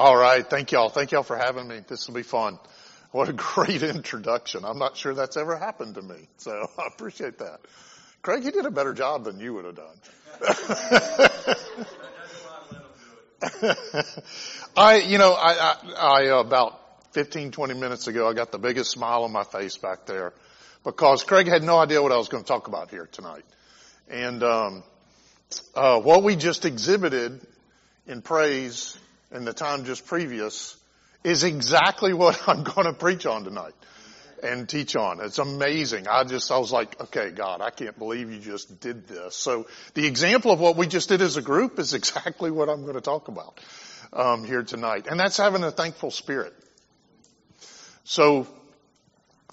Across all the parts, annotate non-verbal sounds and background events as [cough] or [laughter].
All right. Thank y'all. Thank y'all for having me. This will be fun. What a [laughs] great introduction. I'm not sure that's ever happened to me. So [laughs] I appreciate that. Craig, you did a better job than you would have done. [laughs] I, you know, I, I, I, about 15, 20 minutes ago, I got the biggest smile on my face back there because Craig had no idea what I was going to talk about here tonight. And, um, uh, what we just exhibited in praise in the time just previous is exactly [laughs] what I'm going to preach on tonight and teach on. It's amazing. I just, I was like, okay, God, I can't believe you just did this. So the example of what we just did as a group is [laughs] exactly what I'm going to talk about, um, here tonight. And that's having a thankful spirit. So,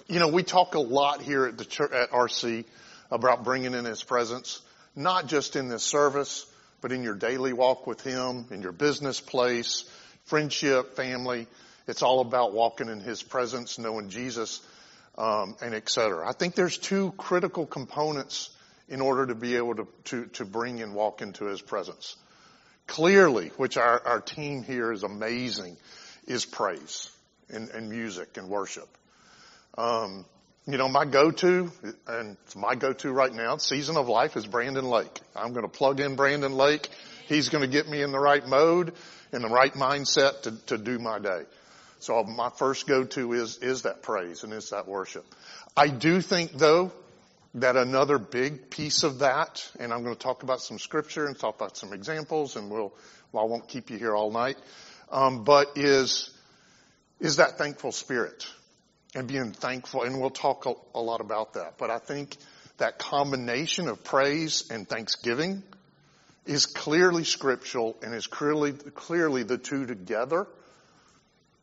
you know, we talk a lot here at the church, at RC about bringing in His presence, not just in this service, but in your daily walk with Him, in your business place, friendship, family. It's all about walking in His presence, knowing Jesus, um, and et cetera. I think there's two critical components in order to be able to, to, to bring and walk into His presence. Clearly, which our, our team here is amazing, is praise and, and music and worship. Um, you know, my go-to, and it's my go-to right now, season of life is Brandon Lake. I'm going to plug in Brandon Lake. He's going to get me in the right mode, in the right mindset to, to do my day. So my first go-to is, is that praise and is that worship. I do think though, that another big piece of that, and I'm going to talk about some scripture and talk about some examples and we'll, well, I won't keep you here all night, um, but is, is that thankful spirit and being thankful. And we'll talk a, lot about that. But I think that combination of praise and thanksgiving is clearly scriptural and is clearly, clearly the two together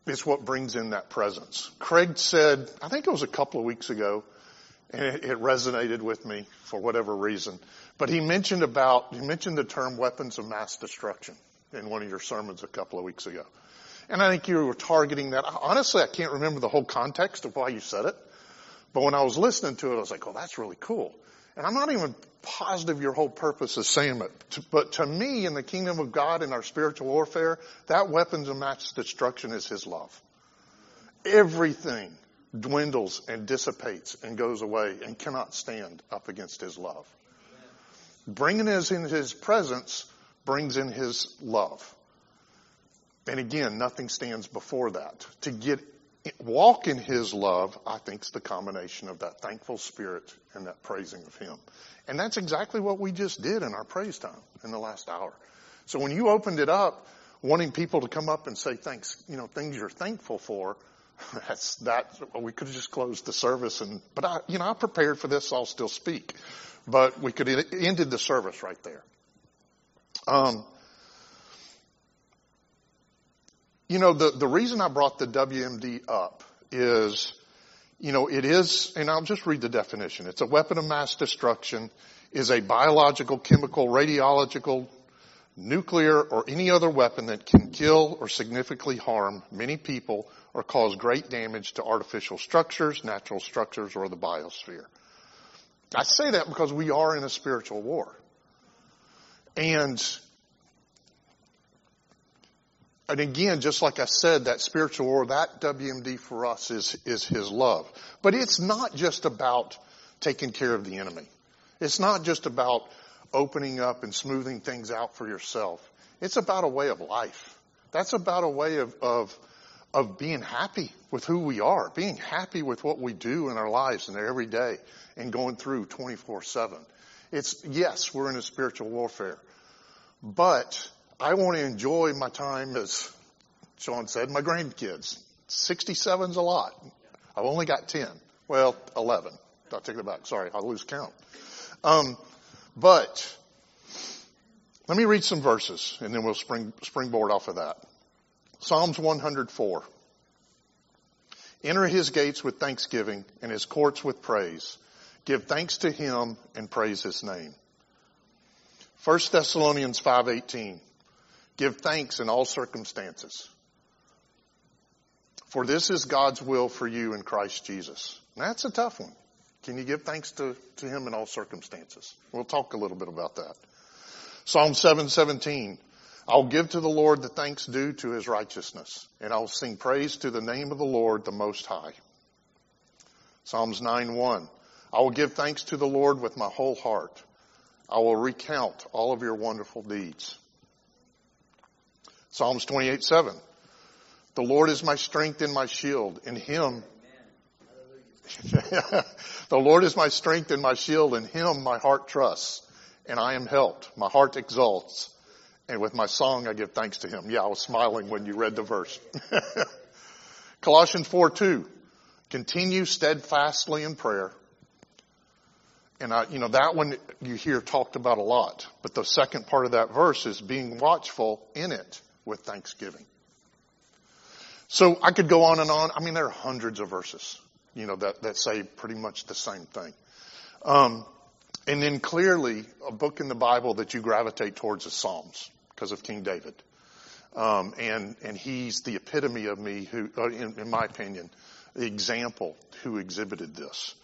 is what brings in that presence. Craig said, I think it was a couple of weeks ago, and it, it, resonated with me for whatever reason, but he mentioned about, he mentioned the term weapons of mass destruction in one of your sermons a couple of weeks ago. And I think you were targeting that. Honestly, I can't remember the whole context of why you said it. But when I was listening to it, I was like, oh, that's really cool. And I'm not even positive your whole purpose is saying it. But to me, in the kingdom of God, in our spiritual warfare, that weapons of mass destruction is His love. Everything dwindles and dissipates and goes away and cannot stand up against His love. Bringing us in His presence brings in His love. And again, nothing stands before that. To get walk in his love, I think is the combination of that thankful spirit and that praising of him. And that's exactly what we just did in our praise time in the last hour. So when you opened it up, wanting people to come up and say thanks, you know, things you're thankful for, [laughs] that's that we could have just closed the service and but I you know I prepared for this so I'll still speak but we could ended the service right there um, you know, the, the reason I brought the WMD up is, you know, it is, and I'll just read the definition. It's a weapon of mass destruction, is a biological, chemical, radiological, nuclear, or any other weapon that can kill or significantly harm many people or cause great damage to artificial structures, natural structures, or the biosphere. I say that because we are in a spiritual war. And and again, just like I said, that spiritual war, that WMD for us is, is His love. But it's not just about taking care of the enemy. It's not just about opening up and smoothing things out for yourself. It's about a way of life. That's about a way of, of, of being happy with who we are, being happy with what we do in our lives and every day and going through 24-7. It's, yes, we're in a spiritual warfare, but I want to enjoy my time, as Sean said, my grandkids. 67's a lot. I've only got 10. Well, 11. I'll take it back. Sorry, I'll lose count. Um, but let me read some verses and then we'll spring, springboard off of that. Psalms 104. Enter his gates with thanksgiving and his courts with praise. Give thanks to him and praise his name. 1 Thessalonians 5:18 Give thanks in all circumstances. For this is God's will for you in Christ Jesus. that's a tough one. Can you give thanks to, to Him in all circumstances? We'll talk a little bit about that. Psalm 717. I'll give to the Lord the thanks due to his righteousness, and I'll sing praise to the name of the Lord the Most High. Psalms 9:1. I will give thanks to the Lord with my whole heart. I will recount all of your wonderful deeds. Psalms 28:7. The Lord is my strength and my shield. In him [laughs] the Lord is my strength and my shield. In him my heart trusts and I am helped. My heart exalts and with my song, I give thanks to him. Yeah, I was smiling when you read the verse. [laughs] Colossians 4 2. Continue steadfastly in prayer. And I, you know, that one you hear talked about a lot. But the second part of that verse is being watchful in it with thanksgiving. So I could go on and on. I mean, there are hundreds of verses, you know, that, that say pretty much the same thing. Um, and then clearly, a book in the Bible that you gravitate towards is Psalms because of King David. Um, and and he's the epitome of me, who, uh, in, in, my opinion, the example who exhibited this.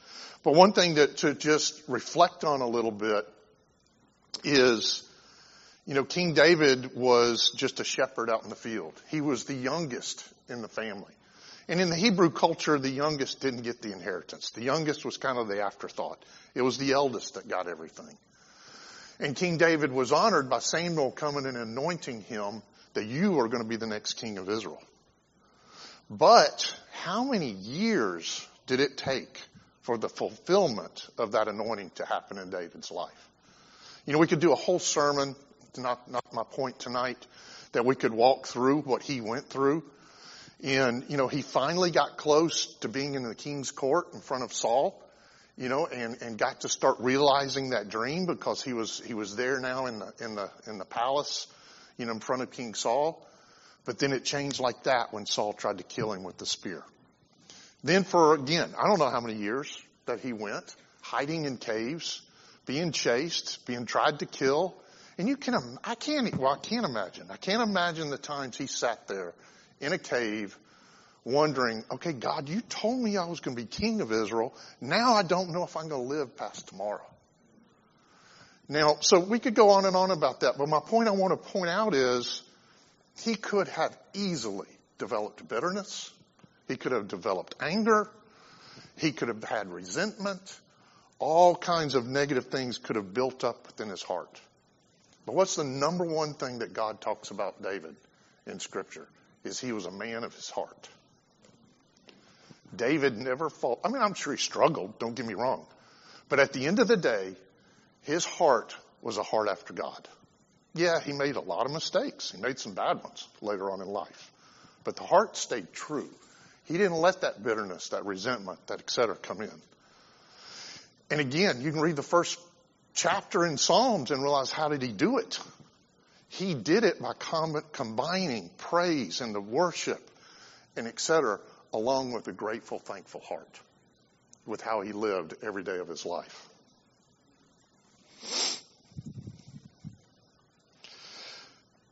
But one thing that to just reflect on a little bit is, you know, King David was just a shepherd out in the field. He was the youngest in the family. And in the Hebrew culture, the youngest didn't get the inheritance. The youngest was kind of the afterthought. It was the eldest that got everything. And King David was honored by Samuel coming and anointing him that you are going to be the next king of Israel. But how many years did it take for the fulfillment of that anointing to happen in David's life? You know, we could do a whole sermon, not, not my point tonight, that we could walk through what he went through. And, you know, he finally got close to being in the king's court in front of Saul you know, and, and got to start realizing that dream because he was, he was there now in the, in the, in the palace, you know, in front of King Saul. But then it changed like that when Saul tried to kill him with the spear. Then for, again, I don't know how many years that he went, hiding in caves, being chased, being tried to kill. And you can, I can't, well, I can't imagine. I can't imagine the times he sat there in a cave wondering, okay, God, you told me I was going to be king of Israel. Now I don't know if I'm going to live past tomorrow. Now, so we could go on and on about that, but my point I want to point out is he could have easily developed bitterness. He could have developed anger. He could have had resentment. All kinds of negative things could have built up within his heart. But what's the number one thing that God talks about David in scripture? Is he was a man of his heart. David never fought. I mean, I'm sure he struggled, don't get me wrong. But at the end of the day, his heart was a heart after God. Yeah, he made a lot of mistakes. He made some bad ones later on in life. But the heart stayed true. He didn't let that bitterness, that resentment, that etc. come in. And again, you can read the first chapter in Psalms and realize how did he do it? He did it by combining praise and the worship and etc along with a grateful, thankful heart with how he lived every day of his life.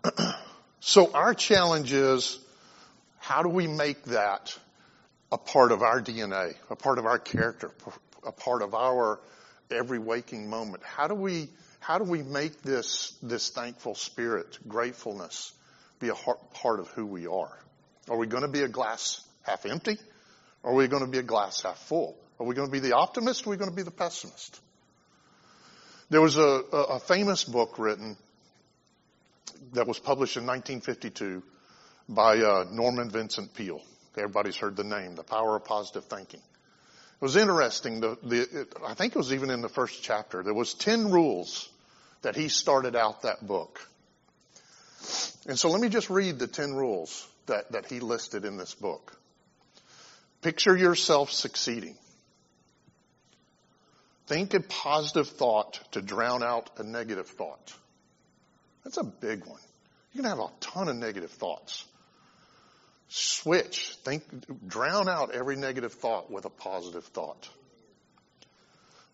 [clears throat] so our challenge is how do we make that a part of our DNA, a part of our character, a part of our every waking moment? How do we how do we make this this thankful spirit, gratefulness, be a part of who we are? Are we going to be a glass half empty? Or are we going to be a glass half full? Are we going to be the optimist or are we going to be the pessimist? There was a, a famous book written that was published in 1952 by uh, Norman Vincent Peale. Everybody's heard the name, The Power of Positive Thinking. It was interesting. The, the, it, I think it was even in the first chapter. There was 10 rules that he started out that book. And so let me just read the 10 rules that, that he listed in this book. Picture yourself succeeding. Think a positive thought to drown out a negative thought. That's a big one. You can have a ton of negative thoughts. Switch. Think, drown out every negative thought with a positive thought.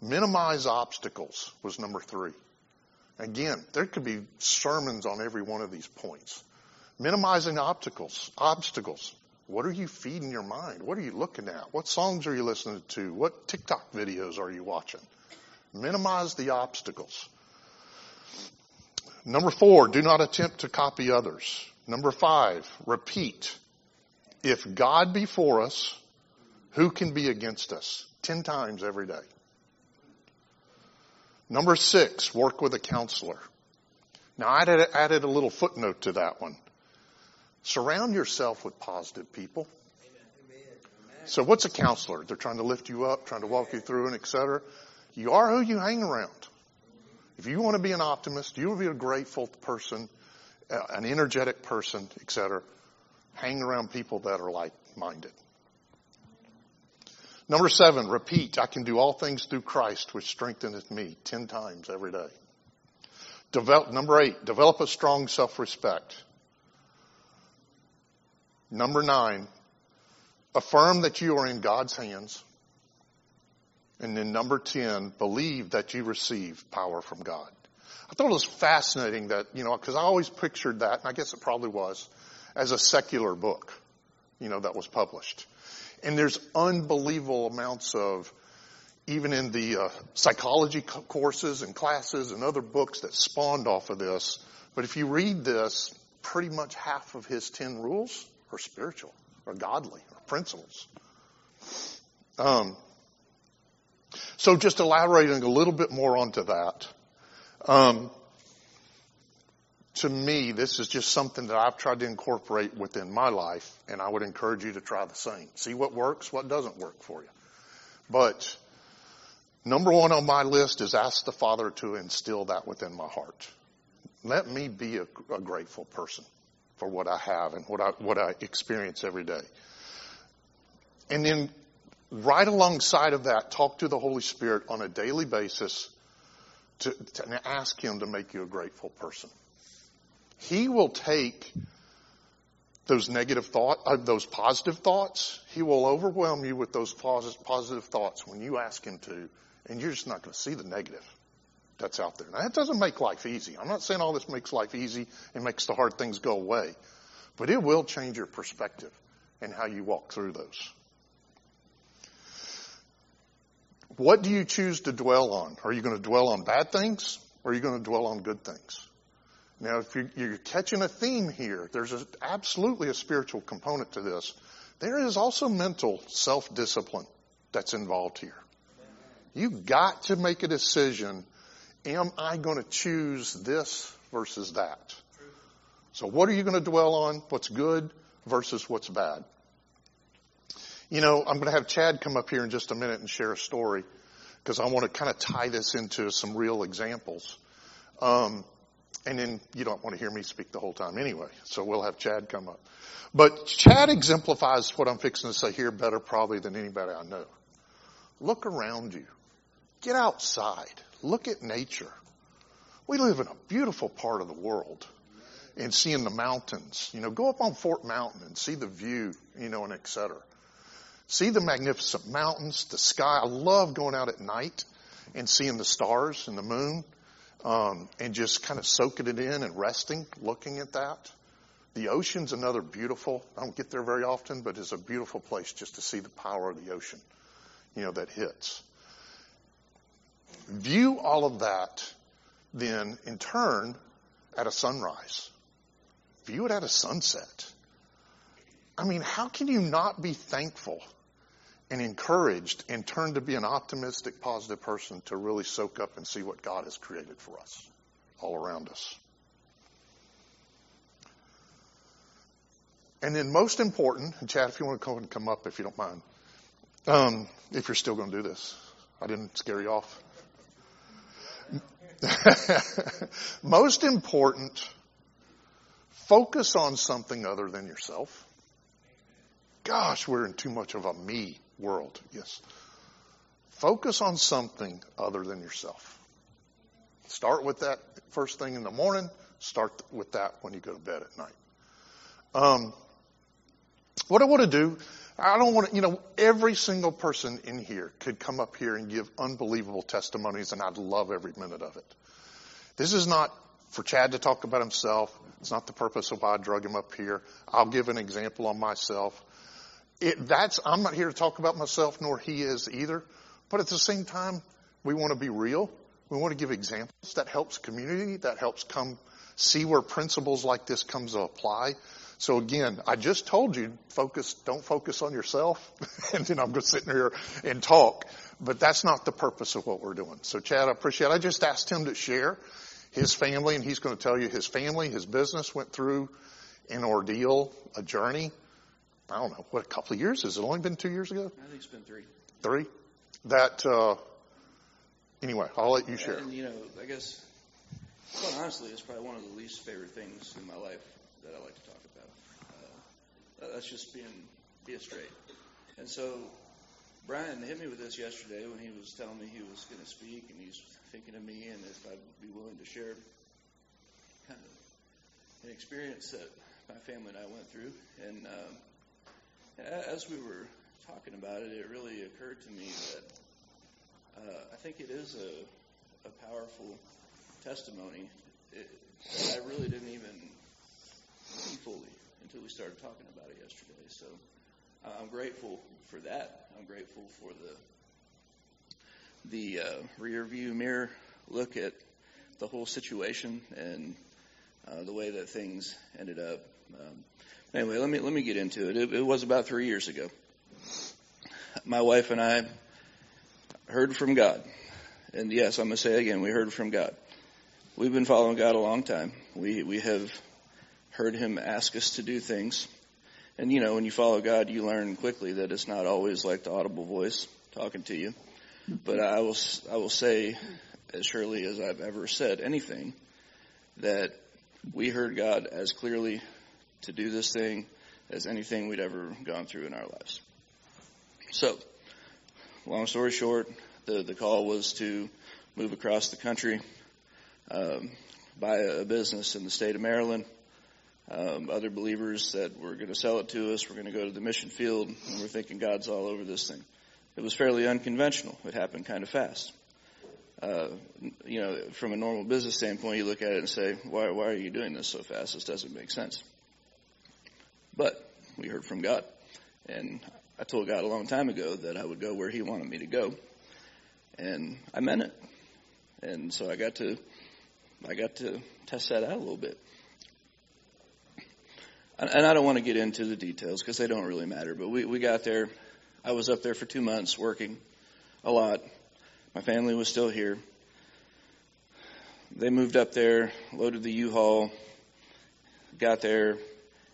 Minimize obstacles was number three. Again, there could be sermons on every one of these points. Minimizing obstacles, obstacles. What are you feeding your mind? What are you looking at? What songs are you listening to? What TikTok videos are you watching? Minimize the obstacles. Number four, do not attempt to copy others. Number five, repeat. If God be for us, who can be against us? Ten times every day. Number six, work with a counselor. Now I added, a little footnote to that one. Surround yourself with positive people. So what's a counselor? They're trying to lift you up, trying to walk you through and et cetera. You are who you hang around. If you want to be an optimist, you will be a grateful person, an energetic person, et cetera. Hang around people that are like-minded. Number seven, repeat. I can do all things through Christ which strengtheneth me ten times every day. Develop, number eight, develop a strong self-respect. Number nine, affirm that you are in God's hands. And then number 10, believe that you receive power from God. I thought it was fascinating that, you know, cause I always pictured that, and I guess it probably was, as a secular book, you know, that was published. And there's unbelievable amounts of, even in the uh, psychology courses and classes and other books that spawned off of this. But if you read this, pretty much half of his 10 rules are spiritual or godly or principles. Um, so just elaborating a little bit more onto that. Um, to me, this is just something that I've tried to incorporate within my life, and I would encourage you to try the same. See what works, what doesn't work for you. But number one on my list is ask the Father to instill that within my heart. Let me be a, a grateful person for what I have and what I, what I experience every day. And then right alongside of that, talk to the Holy Spirit on a daily basis to, to ask Him to make you a grateful person. He will take those negative thoughts, uh, those positive thoughts. He will overwhelm you with those positive thoughts when you ask Him to, and you're just not going to see the negative that's out there. Now that doesn't make life easy. I'm not saying all this makes life easy and makes the hard things go away, but it will change your perspective and how you walk through those. What do you choose to dwell on? Are you going to dwell on bad things or are you going to dwell on good things? Now, if you're, catching a theme here, there's a, absolutely a spiritual component to this. There is also mental self-discipline that's involved here. You've got to make a decision. Am I going to choose this versus that? So what are you going to dwell on? What's good versus what's bad? You know, I'm going to have Chad come up here in just a minute and share a story because I want to kind of tie this into some real examples. Um, and then you don't want to hear me speak the whole time anyway, so we'll have Chad come up. But Chad exemplifies what I'm fixing to say here better probably than anybody I know. Look around you. Get outside. Look at nature. We live in a beautiful part of the world and seeing the mountains. You know, go up on Fort Mountain and see the view, you know, and et cetera. See the magnificent mountains, the sky. I love going out at night and seeing the stars and the moon, um, and just kind of soaking it in and resting, looking at that. The ocean's another beautiful. I don't get there very often, but it's a beautiful place just to see the power of the ocean, you know, that hits. View all of that, then in turn, at a sunrise. View it at a sunset. I mean, how can you not be thankful and encouraged and turn to be an optimistic, positive person to really soak up and see what God has created for us all around us? And then most important, and Chad, if you want to come come up if you don't mind, um, if you're still going to do this. I didn't scare you off. [laughs] most important, focus on something other than yourself. Gosh, we're in too much of a me world. Yes. Focus on something other than yourself. Start with that first thing in the morning. Start with that when you go to bed at night. Um, what I want to do, I don't want to, you know, every single person in here could come up here and give unbelievable testimonies, and I'd love every minute of it. This is not for Chad to talk about himself. It's not the purpose of why I drug him up here. I'll give an example on myself it, that's, I'm not here to talk about myself, nor he is either. But at the same time, we want to be real. We want to give examples. That helps community. That helps come see where principles like this comes to apply. So again, I just told you, focus, don't focus on yourself. [laughs] and then I'm going to sit here and talk. But that's not the purpose of what we're doing. So Chad, I appreciate it. I just asked him to share his family and he's going to tell you his family, his business went through an ordeal, a journey. I don't know, what, a couple of years? Has it only been two years ago? I think it's been three. Three? That, uh, anyway, I'll let you share. And, you know, I guess, quite honestly, it's probably one of the least favorite things in my life that I like to talk about. Uh, that's just being, being straight. And so, Brian hit me with this yesterday when he was telling me he was going to speak and he's thinking of me and if I'd be willing to share kind of an experience that my family and I went through. And um, as we were talking about it, it really occurred to me that uh, I think it is a, a powerful testimony that I really didn't even see fully until we started talking about it yesterday. So I'm grateful for that. I'm grateful for the the uh, rear view mirror look at the whole situation and uh, the way that things ended up. Um, anyway, let me let me get into it. it. It was about three years ago. My wife and I heard from God, and yes, I'm going to say again, we heard from God. We've been following God a long time. We we have heard Him ask us to do things, and you know, when you follow God, you learn quickly that it's not always like the audible voice talking to you. But I will I will say, as surely as I've ever said anything, that we heard God as clearly to do this thing as anything we'd ever gone through in our lives. So, long story short, the, the call was to move across the country, um, buy a business in the state of Maryland. Um, other believers that were going to sell it to us we're going to go to the mission field, and we're thinking God's all over this thing. It was fairly unconventional. It happened kind of fast uh, you know, from a normal business standpoint, you look at it and say, why, why are you doing this so fast? This doesn't make sense. But we heard from God. And I told God a long time ago that I would go where He wanted me to go. And I meant it. And so I got to, I got to test that out a little bit. And I don't want to get into the details because they don't really matter, but we, we got there. I was up there for two months working a lot my family was still here. They moved up there, loaded the U-Haul, got there,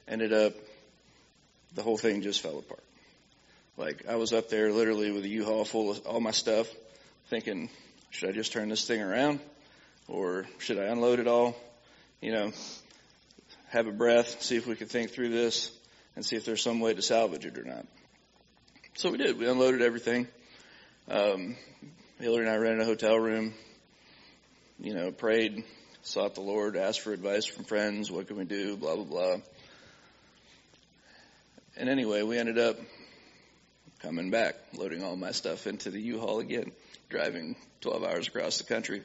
ended up, the whole thing just fell apart. Like, I was up there literally with a U-Haul full of all my stuff, thinking, should I just turn this thing around? Or should I unload it all? You know, have a breath, see if we could think through this, and see if there's some way to salvage it or not. So we did. We unloaded everything. Um, Hillary and I rented a hotel room, you know, prayed, sought the Lord, asked for advice from friends, what can we do, blah, blah, blah. And anyway, we ended up coming back, loading all my stuff into the U-Haul again, driving 12 hours across the country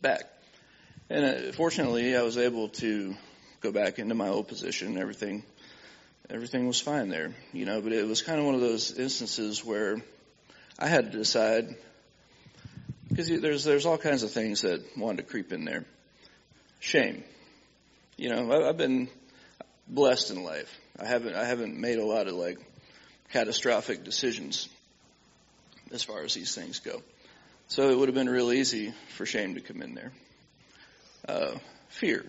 back. And uh, fortunately, I was able to go back into my old position. Everything, everything was fine there, you know. But it was kind of one of those instances where I had to decide because there's there's all kinds of things that wanted to creep in there. Shame. You know, I've been blessed in life. I haven't I haven't made a lot of like catastrophic decisions as far as these things go. So it would have been real easy for shame to come in there. Uh, fear.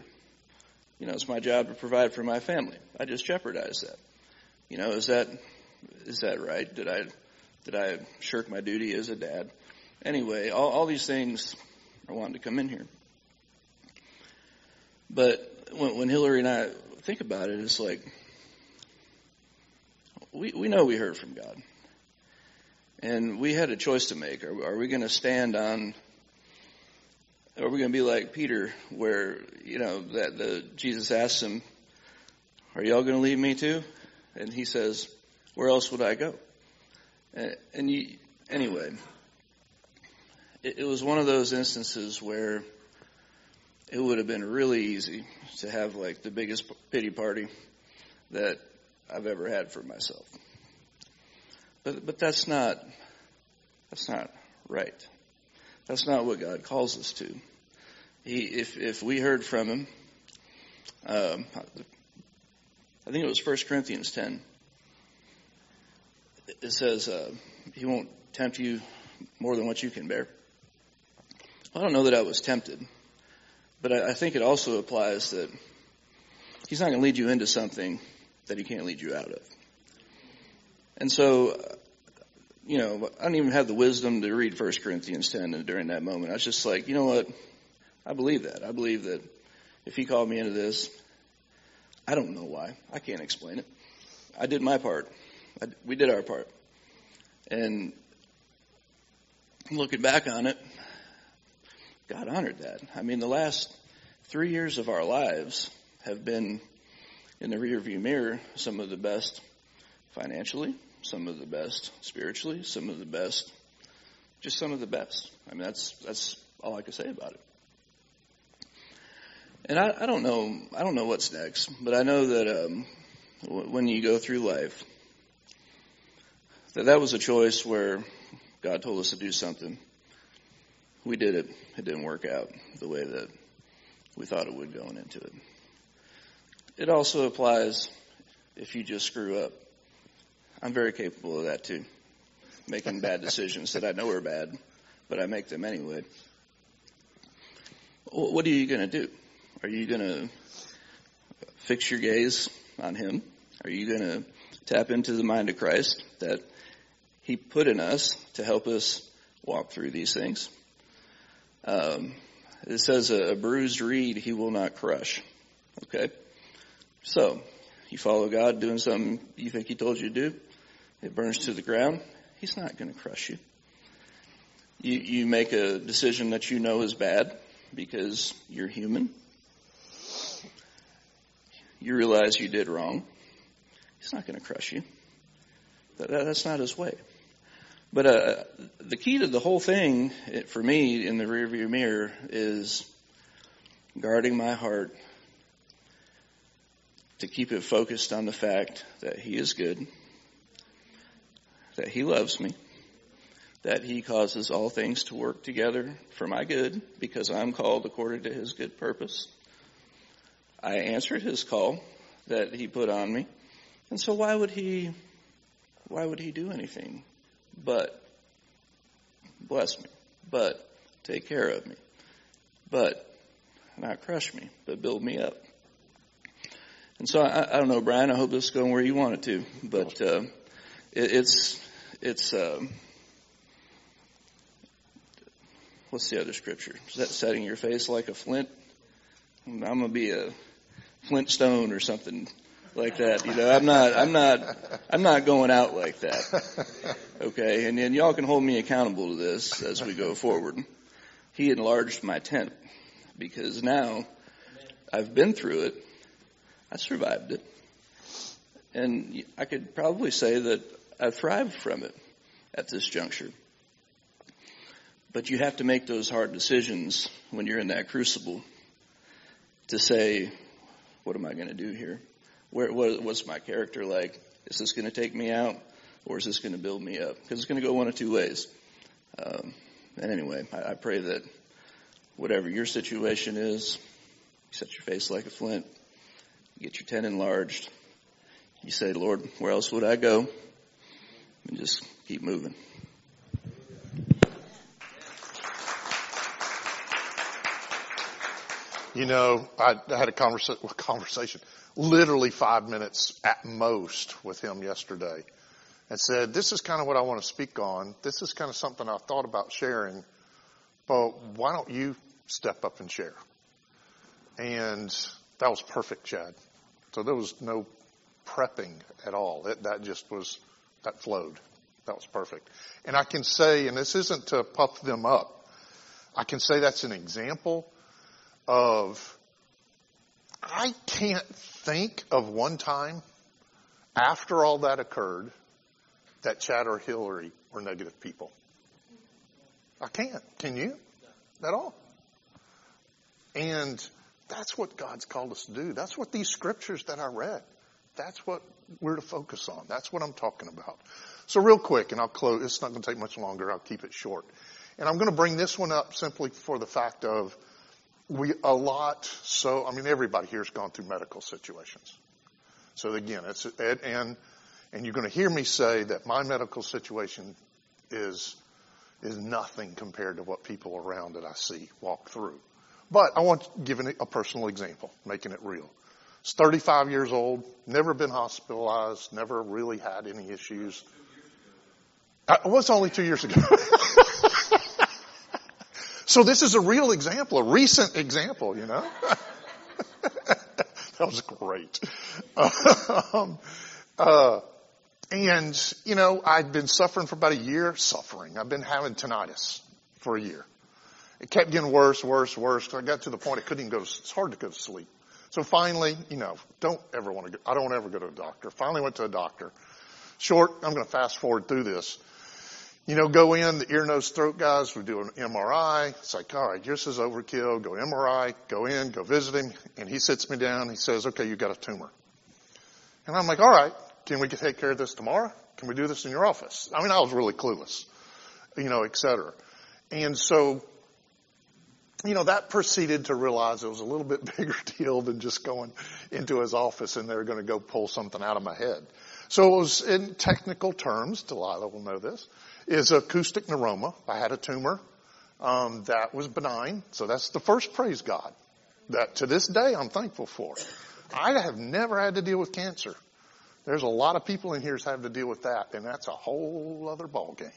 You know, it's my job to provide for my family. I just jeopardize that. You know, is that is that right? Did I did I shirk my duty as a dad? Anyway, all, all these things are wanting to come in here. But when, when Hillary and I think about it, it's like, we, we know we heard from God. And we had a choice to make. Are, are we going to stand on, or are we going to be like Peter, where, you know, that the, Jesus asks him, are y'all going to leave me too? And he says, where else would I go? And, and you, anyway, it, it was one of those instances where it would have been really easy to have like the biggest pity party that I've ever had for myself. But but that's not that's not right. That's not what God calls us to. he, if, if we heard from him, um, I think it was 1 Corinthians 10. It says, uh, he won't tempt you more than what you can bear. I don't know that I was tempted, but I, I think it also applies that he's not going to lead you into something that he can't lead you out of. And so, you know, I didn't even have the wisdom to read 1 Corinthians 10 during that moment. I was just like, you know what? I believe that. I believe that if he called me into this, I don't know why. I can't explain it. I did my part. I, we did our part. And looking back on it, God honored that. I mean, the last three years of our lives have been in the rearview mirror some of the best financially, some of the best spiritually, some of the best, just some of the best. I mean, that's that's all I can say about it. And I, I don't know, I don't know what's next, but I know that um, when you go through life, that that was a choice where God told us to do something. We did it. It didn't work out the way that we thought it would going into it. It also applies if you just screw up. I'm very capable of that too. Making bad [laughs] decisions that I know are bad, but I make them anyway. What are you going to do? Are you going to fix your gaze on Him? Are you going to tap into the mind of Christ that He put in us to help us walk through these things? Um, it says a, a bruised reed He will not crush. Okay? So, you follow God doing something you think He told you to do, it burns to the ground, He's not going to crush you. You, you make a decision that you know is bad because you're human you realize you did wrong, he's not going to crush you. That, that's not his way. But uh, the key to the whole thing for me in the rearview mirror is guarding my heart to keep it focused on the fact that he is good, that he loves me, that he causes all things to work together for my good because I'm called according to his good purpose. I answered his call that he put on me. And so why would he, why would he do anything but bless me, but take care of me, but not crush me, but build me up? And so I, I don't know, Brian, I hope this is going where you want it to, but, uh, it, it's, it's, um, what's the other scripture? Is that setting your face like a flint? I'm going to be a Flintstone or something like that. You know, I'm not, I'm not, I'm not going out like that. Okay. And then y'all can hold me accountable to this as we go forward. He enlarged my tent because now I've been through it. I survived it. And I could probably say that I thrived from it at this juncture. But you have to make those hard decisions when you're in that crucible to say, what am I going to do here? Where, what, what's my character like? Is this going to take me out or is this going to build me up? Because it's going to go one of two ways. Um, and anyway, I, I pray that whatever your situation is, you set your face like a flint, you get your tent enlarged, you say, Lord, where else would I go? And just keep moving. You know, I, had a conversa- conversation, literally five minutes at most with him yesterday and said, this is kind of what I want to speak on. This is kind of something I thought about sharing, but why don't you step up and share? And that was perfect, Chad. So there was no prepping at all. It, that just was, that flowed. That was perfect. And I can say, and this isn't to puff them up, I can say that's an example of I can't think of one time after all that occurred that Chad or Hillary were negative people. I can't. Can you? At all. And that's what God's called us to do. That's what these scriptures that I read, that's what we're to focus on. That's what I'm talking about. So real quick, and I'll close, it's not going to take much longer. I'll keep it short. And I'm going to bring this one up simply for the fact of we, a lot, so, I mean, everybody here's gone through medical situations. So again, it's, and, and you're going to hear me say that my medical situation is, is nothing compared to what people around that I see walk through. But I want to give a personal example, making it real. It's 35 years old, never been hospitalized, never really had any issues. Uh, it was only two years ago. [laughs] so this is a real example, a recent example, you know. [laughs] that was great. [laughs] um, uh, and, you know, I'd been suffering for about a year, suffering. I've been having tinnitus for a year. It kept getting worse, worse, worse. I got to the point I couldn't even go, it's hard to go to sleep. So finally, you know, don't ever want to go, I don't ever go to a doctor. Finally went to a doctor. Short, I'm going to fast forward through this. You know, go in, the ear, nose, throat guys would do an MRI. It's like, all right, yours is overkill. Go MRI, go in, go visit him. And he sits me down. He says, okay, you got a tumor. And I'm like, all right, can we take care of this tomorrow? Can we do this in your office? I mean, I was really clueless, you know, et cetera. And so you know, that proceeded to realize it was a little bit [laughs] bigger deal than just going into his office and they're going to go pull something out of my head. So it was in technical terms, Delilah will know this, is acoustic neuroma. I had a tumor, um, that was benign. So that's the first praise God that to this day I'm thankful for. I have never had to deal with cancer. There's a lot of people in here have to deal with that and that's a whole other ball game.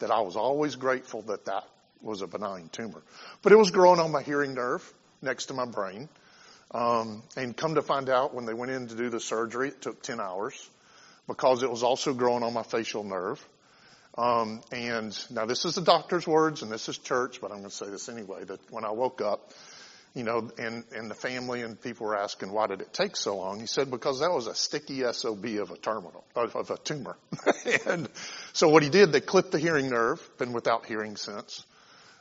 that I was always grateful that that was a benign tumor. But it was growing on my hearing nerve next to my brain. Um, and come to find out when they went in to do the surgery, it took 10 hours because it was also growing on my facial nerve. Um, and now this is the doctor's words and this is church, but I'm going to say this anyway, that when I woke up, you know, and, and the family and people were asking, why did it take so long? He said, because that was a sticky SOB of a terminal, of a tumor. [laughs] and so what he did, they clipped the hearing nerve, been without hearing since.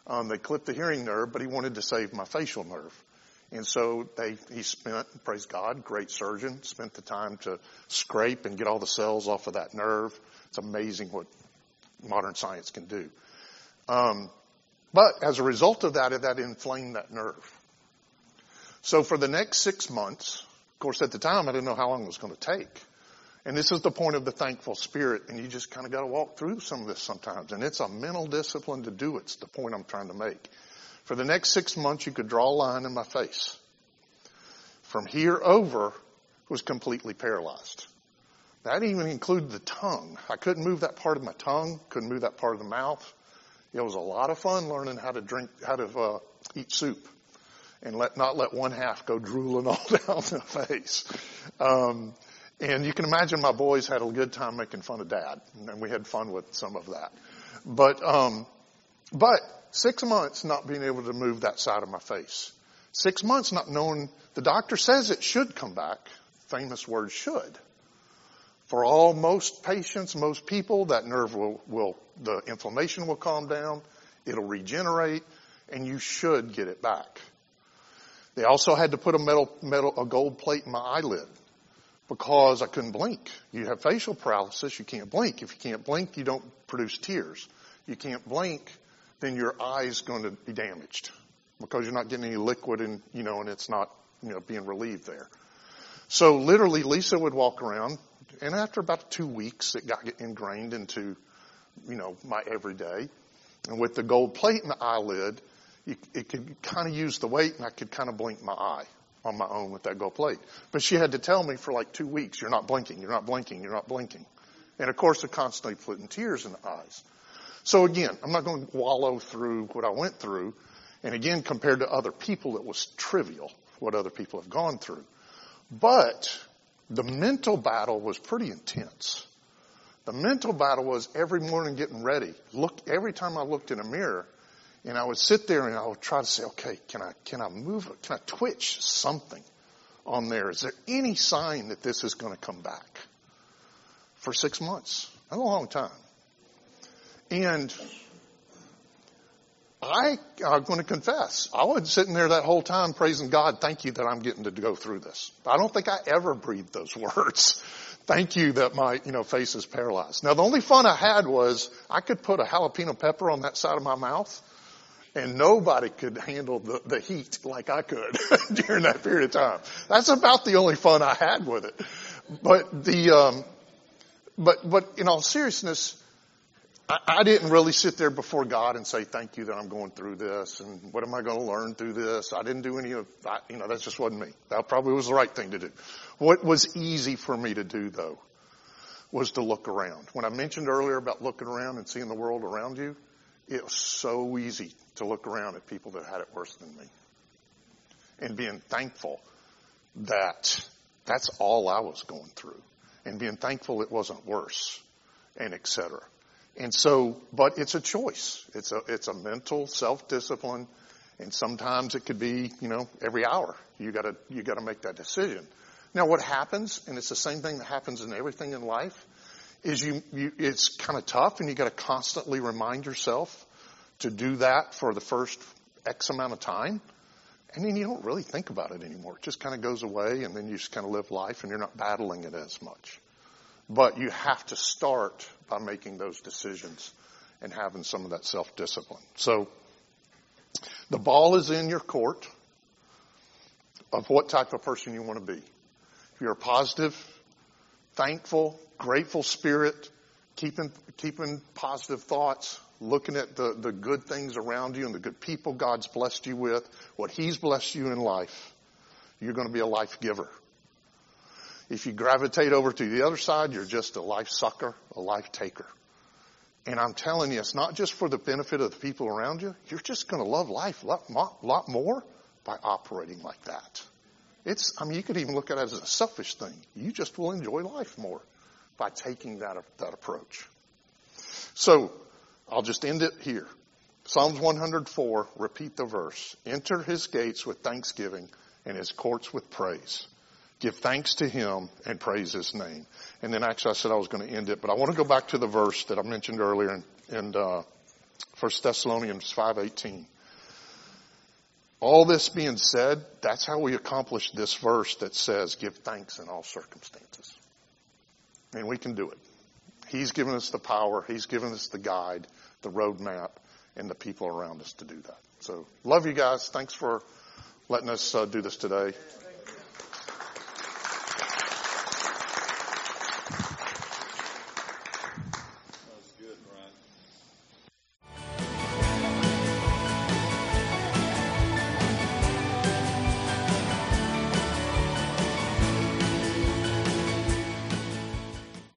Um, they clipped the hearing nerve, but he wanted to save my facial nerve. And so they, he spent, praise God, great surgeon, spent the time to scrape and get all the cells off of that nerve. It's amazing what modern science can do. Um, but as a result of that, that inflamed that nerve. So for the next six months, of course at the time I didn't know how long it was going to take. And this is the point of the thankful spirit, and you just kind of got to walk through some of this sometimes. And it's a mental discipline to do it. It's the point I'm trying to make. For the next six months, you could draw a line in my face. From here over was completely paralyzed. That even included the tongue. I couldn't move that part of my tongue, couldn't move that part of the mouth. It was a lot of fun learning how to drink, how to uh, eat soup, and let not let one half go drooling [laughs] all down the face. Um, and you can imagine my boys had a good time making fun of dad, and we had fun with some of that. But, um, but six months not being able to move that side of my face. Six months not knowing, the doctor says it should come back. Famous word should. For all, most patients, most people, that nerve will, will, the inflammation will calm down, it'll regenerate, and you should get it back. They also had to put a metal, metal, a gold plate in my eyelid because I couldn't blink. You have facial paralysis, you can't blink. If you can't blink, you don't produce tears. You can't blink, then your eye's going to be damaged because you're not getting any liquid and, you know, and it's not, you know, being relieved there. So literally Lisa would walk around and after about two weeks it got ingrained into, you know, my everyday. And with the gold plate in the eyelid, you, it could kind of use the weight and I could kind of blink my eye on my own with that gold plate. But she had to tell me for like two weeks, you're not blinking, you're not blinking, you're not blinking. And of course, it constantly putting tears in the eyes. So again, I'm not going to wallow through what I went through. And again, compared to other people, it was trivial what other people have gone through. But the mental battle was pretty intense. The mental battle was every morning getting ready. Look, every time I looked in a mirror, and I would sit there and I would try to say, okay, can I, can I move? Can I twitch something on there? Is there any sign that this is going to come back? For six months. That's a long time. And I, I'm going to confess, I was sitting there that whole time praising God, thank you that I'm getting to go through this. I don't think I ever breathed those [laughs] words. thank you that my, you know, face is paralyzed. Now the only fun I had was I could put a jalapeno pepper on that side of my mouth And nobody could handle the, the heat like I could [laughs] during that period of time. That's about the only fun I had with it. But the, um, but, but in all seriousness, I, I didn't really sit there before God and say, thank you that I'm going through this and what am I going to learn through this? I didn't do any of that. You know, that just wasn't me. That probably was the right thing to do. What was easy for me to do though was to look around. When I mentioned earlier about looking around and seeing the world around you, it was so easy to look around at people that had it worse than me and being thankful that that's all I was going through and being thankful it wasn't worse and et cetera. And so, but it's a choice. It's a, it's a mental self-discipline and sometimes it could be, you know, every hour. You gotta, you gotta make that decision. Now what happens, and it's the same thing that happens in everything in life, is you, you it's kind of tough and you gotta constantly remind yourself to do that for the first X amount of time. And then you don't really think about it anymore. It just kind of goes away and then you just kind of live life and you're not battling it as much. But you have to start by making those decisions and having some of that self-discipline. So the ball is in your court of what type of person you want to be. If you're a positive, thankful, grateful spirit, keeping, keeping positive thoughts, looking at the, the good things around you and the good people God's blessed you with, what He's blessed you in life, you're going to be a life giver. If you gravitate over to the other side, you're just a life sucker, a life taker. And I'm telling you, it's not just for the benefit of the people around you. You're just going to love life a lot, lot more by operating like that. It's, I mean, you could even look at it as a selfish thing. You just will enjoy life more by taking that, that approach. So, I'll just end it here. Psalms 104, repeat the verse. Enter his gates with thanksgiving and his courts with praise. Give thanks to him and praise his name. And then actually I said I was going to end it, but I want to go back to the verse that I mentioned earlier in, in uh, 1 Thessalonians 5.18. All this being said, that's how we accomplish this verse that says, give thanks in all circumstances. And we can do it. He's given us the power. He's given us the guide, the roadmap, and the people around us to do that. So love you guys. Thanks for letting us uh, do this today.